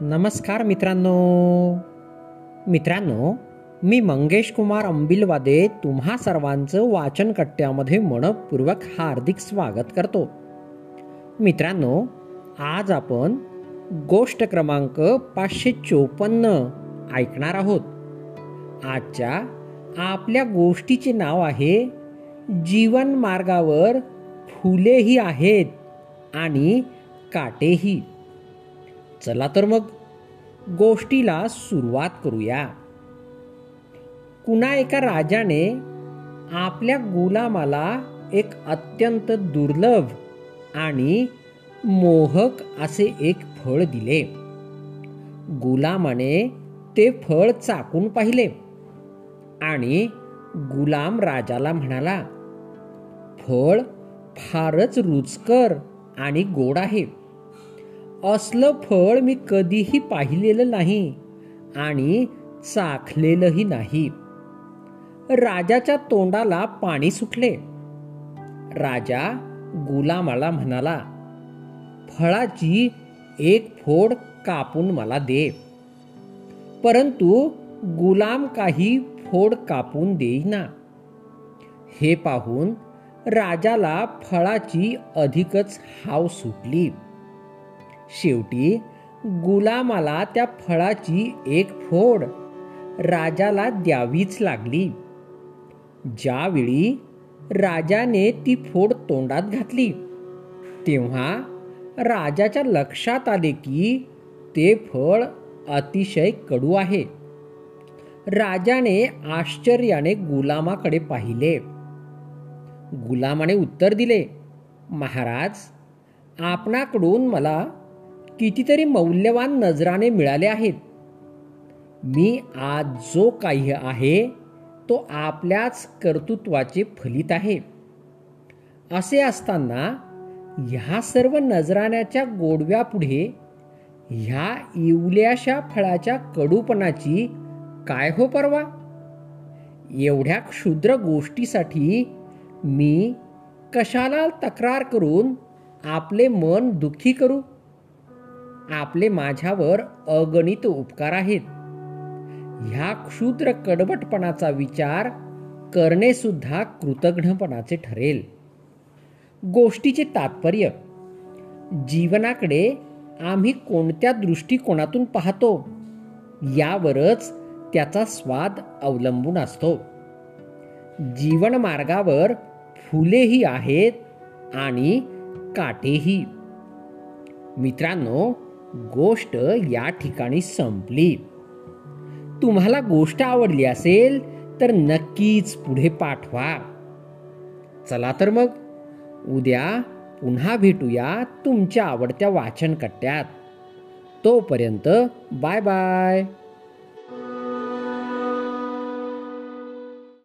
नमस्कार मित्रांनो. मित्रांनो मी मंगेश कुमार अंबिलवादे तुम्हा सर्वांचं वाचन कट्ट्यामध्ये मनपूर्वक हार्दिक स्वागत करतो. मित्रांनो आज आपण गोष्ट क्रमांक पाचशे चोपन्न ऐकणार आहोत. आजच्या आपल्या गोष्टीचे नाव आहे जीवन मार्गावर फुलेही आहेत आणि काटेही. चला तर मग गोष्टीला सुरुवात करूया. कुणा एका राजाने आपल्या गुलामाला एक अत्यंत दुर्लभ आणि मोहक असे एक फळ दिले. गुलामाने ते फळ चाकून पाहिले आणि गुलाम राजाला म्हणाला फळ फारच रुचकर आणि गोड आहे. असलं फळ मी कधीही पाहिलेलं नाही आणि चाखलेलंही नाही. राजाच्या तोंडाला पाणी सुटले. राजा गुलामाला म्हणाला फळाची एक फोड कापून मला दे. परंतु गुलाम काही फोड कापून देईना. हे पाहून राजाला फळाची अधिकच हाव सुटली. शेवटी गुलामाला त्या फळाची एक फोड राजाला द्यावीच लागली. ज्यावेळी राजाने ती फोड तोंडात घातली तेव्हा राजाच्या लक्षात आले की ते फळ अतिशय कडू आहे. राजाने आश्चर्याने गुलामाकडे पाहिले. गुलामाने उत्तर दिले महाराज आपणाकडून मला कितीतरी मौल्यवान नजराने मिळाले आहेत. मी आज जो काही आहे तो आपल्याच कर्तृत्वाचे फलित आहे. असे असताना ह्या सर्व नजराण्याच्या गोडव्यापुढे ह्या इवल्याशा फळाच्या कडूपणाची काय हो परवा? एवढ्या क्षुद्र गोष्टीसाठी मी कशाला तक्रार करून आपले मन दुःखी करू? आपले माझ्यावर अगणित उपकार आहेत. ह्या क्षुद्र कडवटपणाचा विचार करणे सुद्धा कृतघ्नपणाचे ठरेल. गोष्टीचे तात्पर्य जीवनाकडे आम्ही कोणत्या दृष्टिकोनातून पाहतो यावरच त्याचा स्वाद अवलंबून असतो. जीवन मार्गावर फुलेही आहेत आणि काटेही. मित्रांनो गोष्ट या ठिकाणी संपली. तुम्हाला गोष्ट आवडली असेल तर नक्कीच पुढे पाठवा. चला तर मग उद्या पुन्हा भेटूया तुमच्या आवडत्या वाचनकट्ट्यात. तोपर्यंत बाय बाय.